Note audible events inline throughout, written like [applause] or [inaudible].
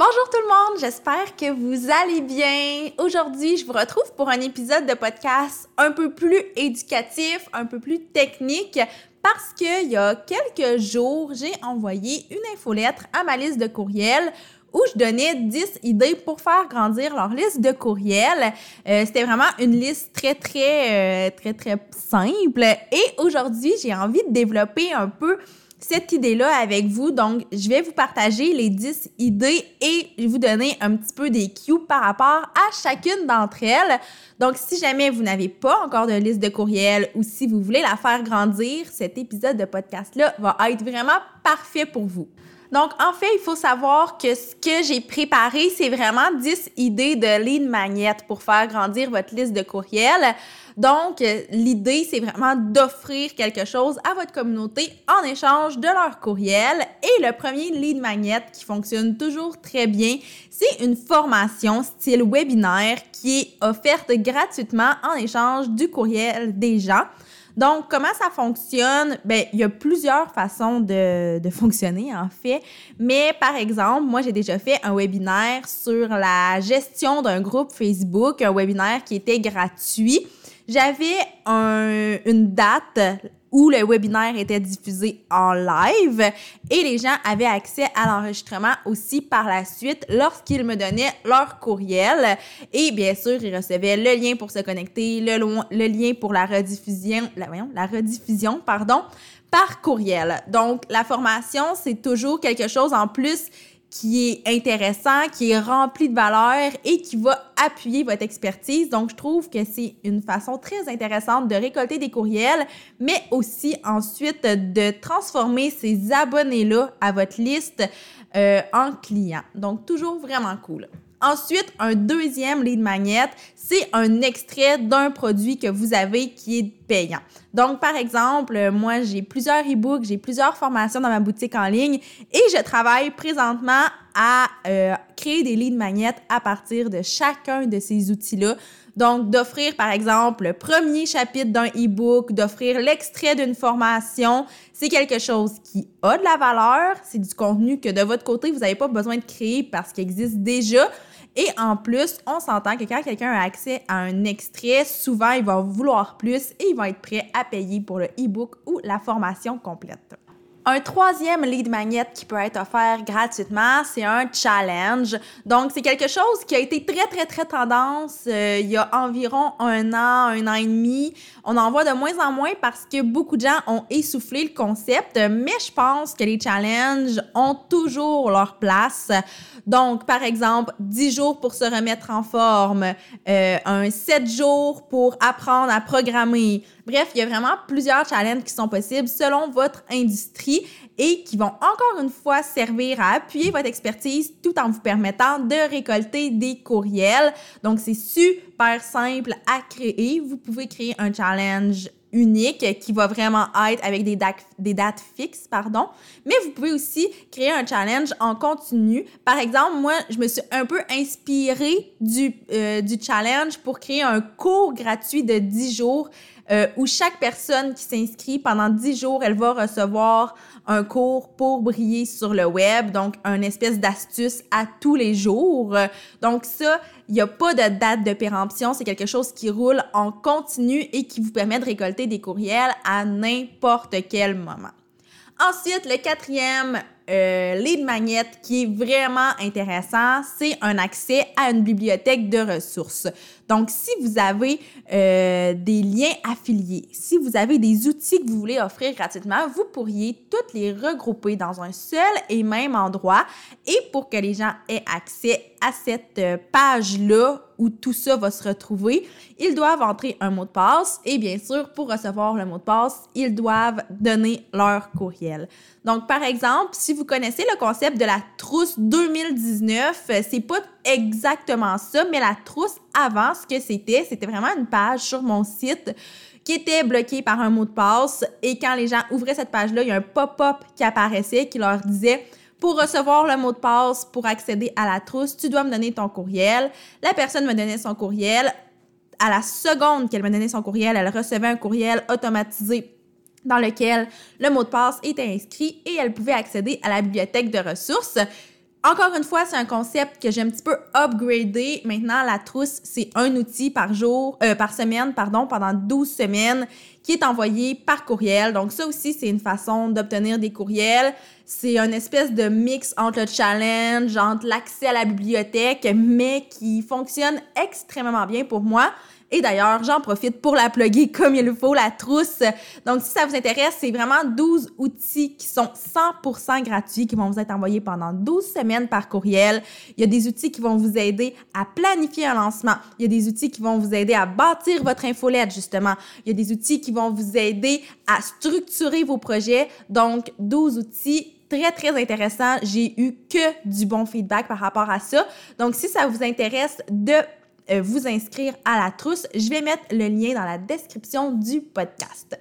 Bonjour tout le monde, j'espère que vous allez bien. Aujourd'hui, je vous retrouve pour un épisode de podcast un peu plus éducatif, un peu plus technique, parce qu'il y a quelques jours, j'ai envoyé une infolettre à ma liste de courriels où je donnais 10 idées pour faire grandir leur liste de courriels. Euh, c'était vraiment une liste très, très, euh, très, très simple. Et aujourd'hui, j'ai envie de développer un peu cette idée-là avec vous. Donc, je vais vous partager les 10 idées et vous donner un petit peu des cues par rapport à chacune d'entre elles. Donc, si jamais vous n'avez pas encore de liste de courriels ou si vous voulez la faire grandir, cet épisode de podcast-là va être vraiment parfait pour vous. Donc, en fait, il faut savoir que ce que j'ai préparé, c'est vraiment 10 idées de lead magnet pour faire grandir votre liste de courriels. Donc, l'idée, c'est vraiment d'offrir quelque chose à votre communauté en échange de leur courriel. Et le premier lead magnet qui fonctionne toujours très bien, c'est une formation style webinaire qui est offerte gratuitement en échange du courriel des gens. Donc, comment ça fonctionne? Bien, il y a plusieurs façons de, [laughs] fonctionner, en fait. Mais par exemple, moi, j'ai déjà fait un webinaire sur la gestion d'un groupe Facebook, un webinaire qui était gratuit. J'avais un, une date où le webinaire était diffusé en live et les gens avaient accès à l'enregistrement aussi par la suite lorsqu'ils me donnaient leur courriel et bien sûr ils recevaient le lien pour se connecter, le, lien pour la rediffusion, la rediffusion pardon, par courriel. Donc la formation c'est toujours quelque chose en plus qui est intéressant, qui est rempli de valeur et qui va appuyer votre expertise. Donc, je trouve que c'est une façon très intéressante de récolter des courriels, mais aussi ensuite de transformer ces abonnés-là à votre liste euh, en clients. Donc, toujours vraiment cool. Ensuite, un deuxième lead magnet, c'est un extrait d'un produit que vous avez qui est payant. Donc, par exemple, moi, j'ai plusieurs e-books, j'ai plusieurs formations dans ma boutique en ligne et je travaille présentement à euh, créer des lead magnets à partir de chacun de ces outils-là. Donc, d'offrir, par exemple, le premier chapitre d'un e-book, d'offrir l'extrait d'une formation, c'est quelque chose qui a de la valeur, c'est du contenu que de votre côté, vous n'avez pas besoin de créer parce qu'il existe déjà. Et en plus, on s'entend que quand quelqu'un a accès à un extrait, souvent, il va vouloir plus et il va être prêt à payer pour le e-book ou la formation complète. Un troisième lead magnet qui peut être offert gratuitement, c'est un challenge. Donc, c'est quelque chose qui a été très, très, très tendance euh, il y a environ un an, un an et demi. On en voit de moins en moins parce que beaucoup de gens ont essoufflé le concept, mais je pense que les challenges ont toujours leur place. Donc, par exemple, 10 jours pour se remettre en forme, euh, un 7 jours pour apprendre à programmer. Bref, il y a vraiment plusieurs challenges qui sont possibles selon votre industrie et qui vont encore une fois servir à appuyer votre expertise tout en vous permettant de récolter des courriels. Donc, c'est super simple à créer. Vous pouvez créer un challenge unique qui va vraiment être avec des dates, fixes, pardon. Mais vous pouvez aussi créer un challenge en continu. Par exemple, moi, je me suis un peu inspirée du, euh, du challenge pour créer un cours gratuit de 10 jours euh, où chaque personne qui s'inscrit pendant 10 jours, elle va recevoir un cours pour briller sur le web, donc un espèce d'astuce à tous les jours. Donc ça, il n'y a pas de date de péremption, c'est quelque chose qui roule en continu et qui vous permet de récolter des courriels à n'importe quel moment. Ensuite, le quatrième euh, lead magnet qui est vraiment intéressant, c'est un accès à une bibliothèque de ressources. Donc, si vous avez euh, des liens affiliés, si vous avez des outils que vous voulez offrir gratuitement, vous pourriez toutes les regrouper dans un seul et même endroit. Et pour que les gens aient accès à cette euh, page-là où tout ça va se retrouver, ils doivent entrer un mot de passe et bien sûr, pour recevoir le mot de passe, ils doivent donner leur courriel. Donc, par exemple, si vous connaissez le concept de la trousse 2019, c'est pas exactement ça, mais la trousse avant, ce que c'était, c'était vraiment une page sur mon site qui était bloquée par un mot de passe et quand les gens ouvraient cette page-là, il y a un pop-up qui apparaissait qui leur disait pour recevoir le mot de passe, pour accéder à la trousse, tu dois me donner ton courriel. La personne me donnait son courriel. À la seconde qu'elle me donnait son courriel, elle recevait un courriel automatisé dans lequel le mot de passe était inscrit et elle pouvait accéder à la bibliothèque de ressources. Encore une fois, c'est un concept que j'ai un petit peu upgradé. Maintenant, la trousse, c'est un outil par jour, euh, par semaine, pardon, pendant 12 semaines qui est envoyé par courriel. Donc ça aussi, c'est une façon d'obtenir des courriels. C'est une espèce de mix entre le challenge, entre l'accès à la bibliothèque, mais qui fonctionne extrêmement bien pour moi. Et d'ailleurs, j'en profite pour la plugger comme il le faut, la trousse. Donc, si ça vous intéresse, c'est vraiment 12 outils qui sont 100% gratuits, qui vont vous être envoyés pendant 12 semaines par courriel. Il y a des outils qui vont vous aider à planifier un lancement. Il y a des outils qui vont vous aider à bâtir votre infolette, justement. Il y a des outils qui vont vous aider à structurer vos projets. Donc, 12 outils très, très intéressants. J'ai eu que du bon feedback par rapport à ça. Donc, si ça vous intéresse de euh, vous inscrire à la trousse. Je vais mettre le lien dans la description du podcast.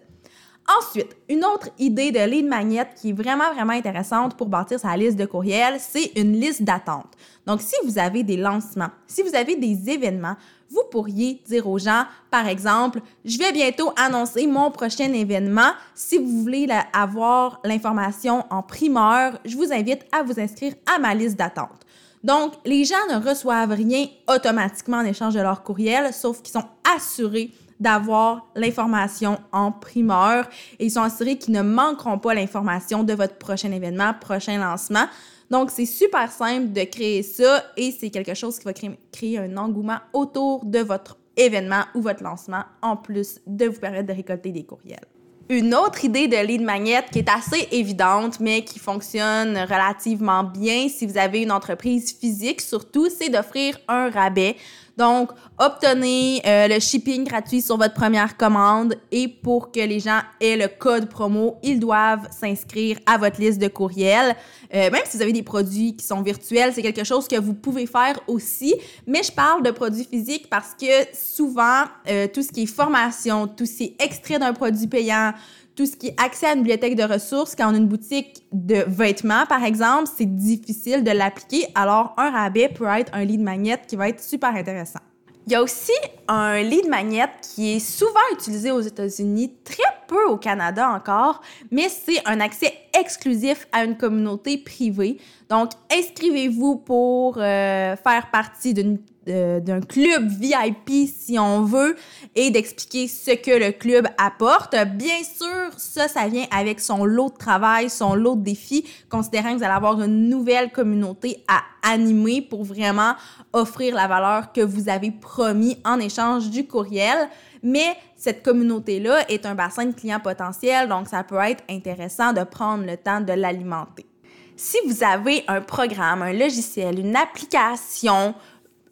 Ensuite, une autre idée de lead magnet qui est vraiment, vraiment intéressante pour bâtir sa liste de courriels, c'est une liste d'attente. Donc, si vous avez des lancements, si vous avez des événements, vous pourriez dire aux gens, par exemple, je vais bientôt annoncer mon prochain événement. Si vous voulez avoir l'information en primeur, je vous invite à vous inscrire à ma liste d'attente. Donc, les gens ne reçoivent rien automatiquement en échange de leur courriel, sauf qu'ils sont assurés d'avoir l'information en primeur et ils sont assurés qu'ils ne manqueront pas l'information de votre prochain événement, prochain lancement. Donc, c'est super simple de créer ça et c'est quelque chose qui va créer, un engouement autour de votre événement ou votre lancement, en plus de vous permettre de récolter des courriels. Une autre idée de lead magnet qui est assez évidente, mais qui fonctionne relativement bien si vous avez une entreprise physique, surtout, c'est d'offrir un rabais. Donc, obtenez euh, le shipping gratuit sur votre première commande et pour que les gens aient le code promo, ils doivent s'inscrire à votre liste de courriels. Euh, même si vous avez des produits qui sont virtuels, c'est quelque chose que vous pouvez faire aussi. Mais je parle de produits physiques parce que souvent, euh, tout ce qui est formation, tout ce qui est extrait d'un produit payant, tout ce qui est accès à une bibliothèque de ressources, quand on a une boutique de vêtements, par exemple, c'est difficile de l'appliquer. Alors, un rabais peut être un lead magnet qui va être super intéressant. Il y a aussi un lead magnet qui est souvent utilisé aux États-Unis, très peu au Canada encore, mais c'est un accès exclusif à une communauté privée. Donc, inscrivez-vous pour euh, faire partie d'une d'un club VIP si on veut et d'expliquer ce que le club apporte. Bien sûr, ça, ça vient avec son lot de travail, son lot de défis, considérant que vous allez avoir une nouvelle communauté à animer pour vraiment offrir la valeur que vous avez promis en échange du courriel. Mais cette communauté-là est un bassin de clients potentiels, donc ça peut être intéressant de prendre le temps de l'alimenter. Si vous avez un programme, un logiciel, une application,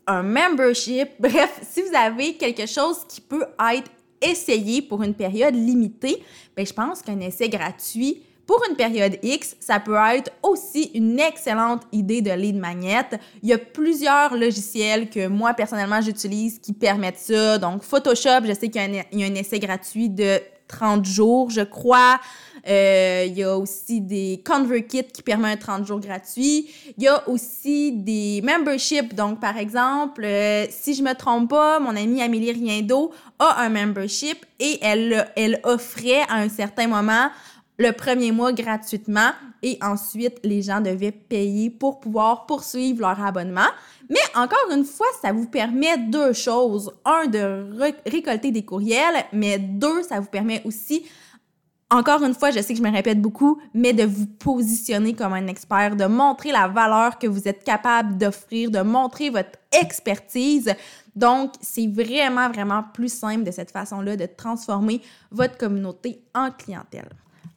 un membership, [laughs] bref, si vous avez quelque chose qui peut être essayé pour une période limitée, ben je pense qu'un essai gratuit pour une période X, ça peut être aussi une excellente idée de lead magnet. Il y a plusieurs logiciels que moi personnellement j'utilise qui permettent ça. Donc Photoshop, je sais qu'il y, a un essai gratuit de 30 jours, je crois. Euh, il y a aussi des ConvertKit qui permet un 30 jours gratuit. Il y a aussi des memberships. Donc, par exemple, euh, si je me trompe pas, mon amie Amélie Riendo a un membership et elle, elle offrait à un certain moment le premier mois gratuitement et ensuite les gens devaient payer pour pouvoir poursuivre leur abonnement. Mais encore une fois, ça vous permet deux choses. Un, de récolter des courriels, mais deux, ça vous permet aussi encore une fois, je sais que je me répète beaucoup, mais de vous positionner comme un expert, de montrer la valeur que vous êtes capable d'offrir, de montrer votre expertise. Donc, c'est vraiment, vraiment plus simple de cette façon-là de transformer votre communauté en clientèle.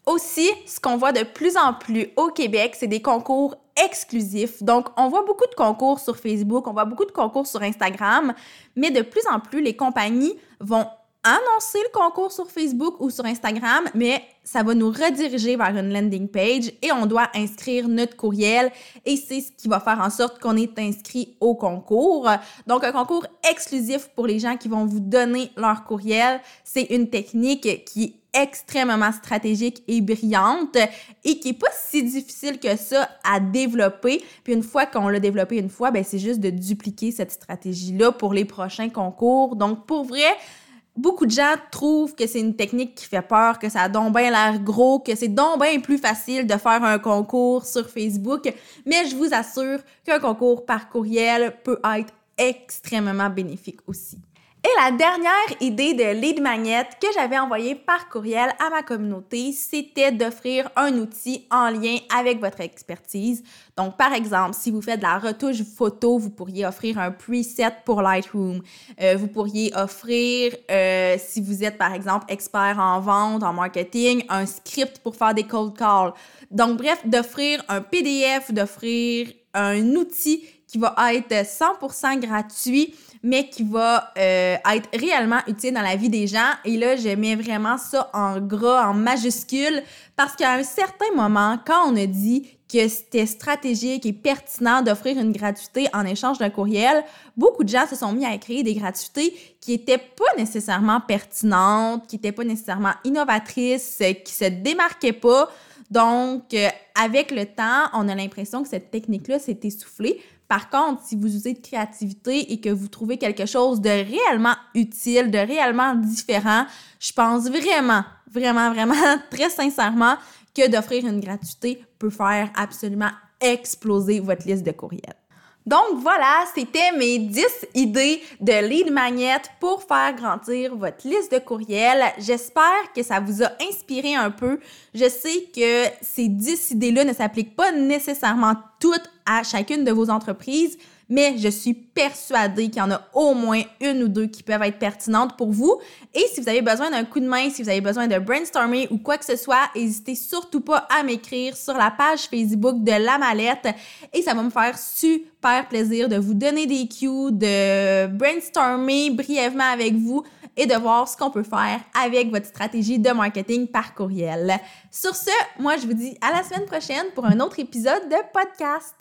Aussi, ce qu'on voit de plus en plus au Québec, c'est des concours exclusif. Donc, on voit beaucoup de concours sur Facebook, on voit beaucoup de concours sur Instagram, mais de plus en plus, les compagnies vont annoncer le concours sur Facebook ou sur Instagram, mais ça va nous rediriger vers une landing page et on doit inscrire notre courriel et c'est ce qui va faire en sorte qu'on est inscrit au concours. Donc un concours exclusif pour les gens qui vont vous donner leur courriel, c'est une technique qui extrêmement stratégique et brillante et qui est pas si difficile que ça à développer. Puis une fois qu'on l'a développé une fois, ben c'est juste de dupliquer cette stratégie-là pour les prochains concours. Donc pour vrai, beaucoup de gens trouvent que c'est une technique qui fait peur, que ça a donc bien l'air gros, que c'est donc bien plus facile de faire un concours sur Facebook, mais je vous assure qu'un concours par courriel peut être extrêmement bénéfique aussi. Et la dernière idée de lead magnet que j'avais envoyée par courriel à ma communauté, c'était d'offrir un outil en lien avec votre expertise. Donc, par exemple, si vous faites de la retouche photo, vous pourriez offrir un preset pour Lightroom. Euh, vous pourriez offrir, euh, si vous êtes par exemple expert en vente, en marketing, un script pour faire des cold calls. Donc, bref, d'offrir un PDF, d'offrir un outil qui va être 100% gratuit mais qui va euh, être réellement utile dans la vie des gens. Et là, je mets vraiment ça en gras, en majuscule, parce qu'à un certain moment, quand on a dit que c'était stratégique et pertinent d'offrir une gratuité en échange d'un courriel, beaucoup de gens se sont mis à créer des gratuités qui étaient pas nécessairement pertinentes, qui étaient pas nécessairement innovatrices, qui se démarquaient pas. Donc, euh, avec le temps, on a l'impression que cette technique-là s'est essoufflée par contre, si vous usez de créativité et que vous trouvez quelque chose de réellement utile, de réellement différent, je pense vraiment, vraiment, vraiment, [laughs] très sincèrement que d'offrir une gratuité peut faire absolument exploser votre liste de courriels. Donc voilà, c'était mes 10 idées de lead magnet pour faire grandir votre liste de courriels. J'espère que ça vous a inspiré un peu. Je sais que ces 10 idées-là ne s'appliquent pas nécessairement toutes à chacune de vos entreprises, mais je suis persuadée qu'il y en a au moins une ou deux qui peuvent être pertinentes pour vous. Et si vous avez besoin d'un coup de main, si vous avez besoin de brainstormer ou quoi que ce soit, n'hésitez surtout pas à m'écrire sur la page Facebook de La Mallette et ça va me faire super plaisir de vous donner des cues, de brainstormer brièvement avec vous et de voir ce qu'on peut faire avec votre stratégie de marketing par courriel. Sur ce, moi je vous dis à la semaine prochaine pour un autre épisode de podcast.